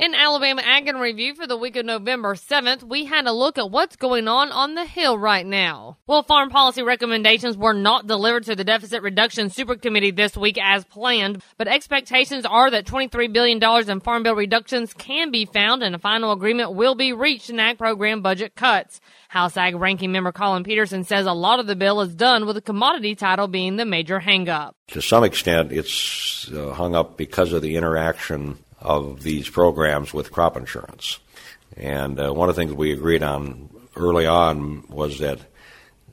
In Alabama Ag in Review for the week of November 7th, we had a look at what's going on on the Hill right now. Well, farm policy recommendations were not delivered to the Deficit Reduction Super Committee this week as planned, but expectations are that $23 billion in farm bill reductions can be found and a final agreement will be reached in ag program budget cuts. House Ag Ranking Member Collin Peterson says a lot of the bill is done with the commodity title being the major hangup. To some extent, it's uh, hung up because of the interaction of these programs with crop insurance. And uh, one of the things we agreed on early on was that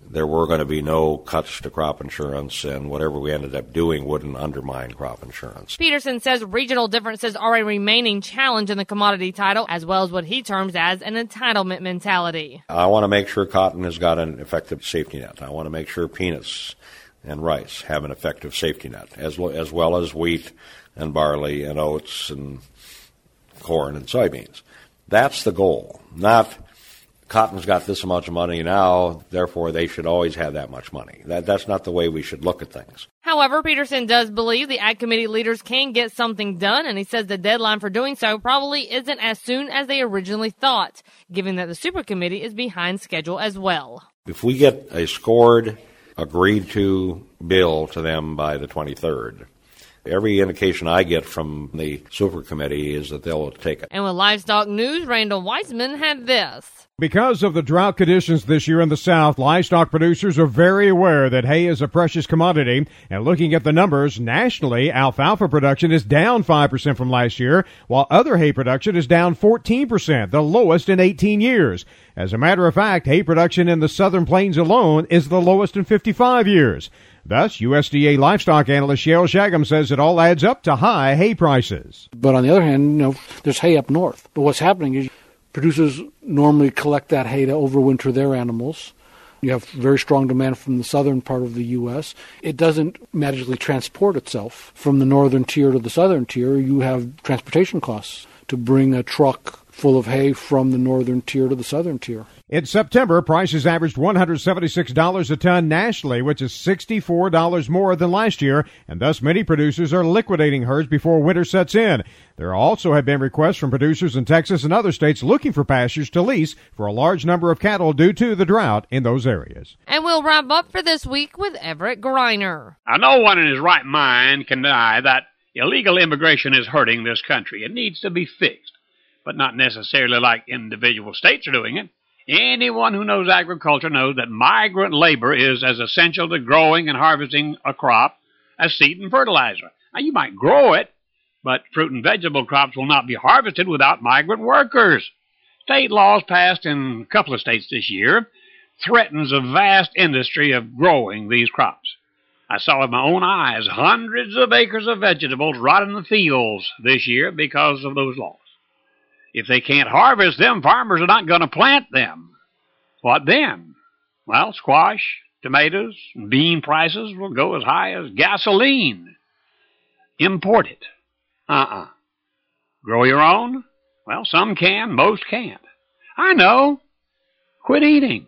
there were going to be no cuts to crop insurance, and whatever we ended up doing wouldn't undermine crop insurance. Peterson says regional differences are a remaining challenge in the commodity title, as well as what he terms as an entitlement mentality. I want to make sure cotton has got an effective safety net. I want to make sure peanuts and rice have an effective safety net, as, as well as wheat and barley and oats and corn and soybeans. That's the goal, not cotton's got this much money now, therefore they should always have that much money. That, that's not the way we should look at things. However, Peterson does believe the Ag Committee leaders can get something done, and he says the deadline for doing so probably isn't as soon as they originally thought, given that the Super Committee is behind schedule as well. If we get a scored, agreed to bill to them by the 23rd, Every indication I get from the super committee is that they'll take it. And with livestock news, Randall Weisman had this. Because of the drought conditions this year in the South, livestock producers are very aware that hay is a precious commodity. And looking at the numbers, nationally, alfalfa production is down 5% from last year, while other hay production is down 14%, the lowest in 18 years. As a matter of fact, hay production in the southern plains alone is the lowest in 55 years. Thus, USDA livestock analyst Shayle Shagam says it all adds up to high hay prices. But on the other hand, you know, there's hay up north. But what's happening is producers normally collect that hay to overwinter their animals. You have very strong demand from the southern part of the U.S. It doesn't magically transport itself from the northern tier to the southern tier. You have transportation costs to bring a truck full of hay from the northern tier to the southern tier. In September, prices averaged $176 a ton nationally, which is $64 more than last year, and thus many producers are liquidating herds before winter sets in. There also have been requests from producers in Texas and other states looking for pastures to lease for a large number of cattle due to the drought in those areas. And we'll wrap up for this week with Everett Griner. Now, no one in his right mind can deny that illegal immigration is hurting this country. It needs to be fixed, but not necessarily like individual states are doing it. Anyone who knows agriculture knows that migrant labor is as essential to growing and harvesting a crop as seed and fertilizer. Now, you might grow it, but fruit and vegetable crops will not be harvested without migrant workers. State laws passed in a couple of states this year threatens a vast industry of growing these crops. I saw with my own eyes hundreds of acres of vegetables rot in the fields this year because of those laws. If they can't harvest them, farmers are not going to plant them. What then? Well, squash, tomatoes, bean prices will go as high as gasoline. Import it. Uh-uh. Grow your own? Well, some can, most can't. I know. Quit eating.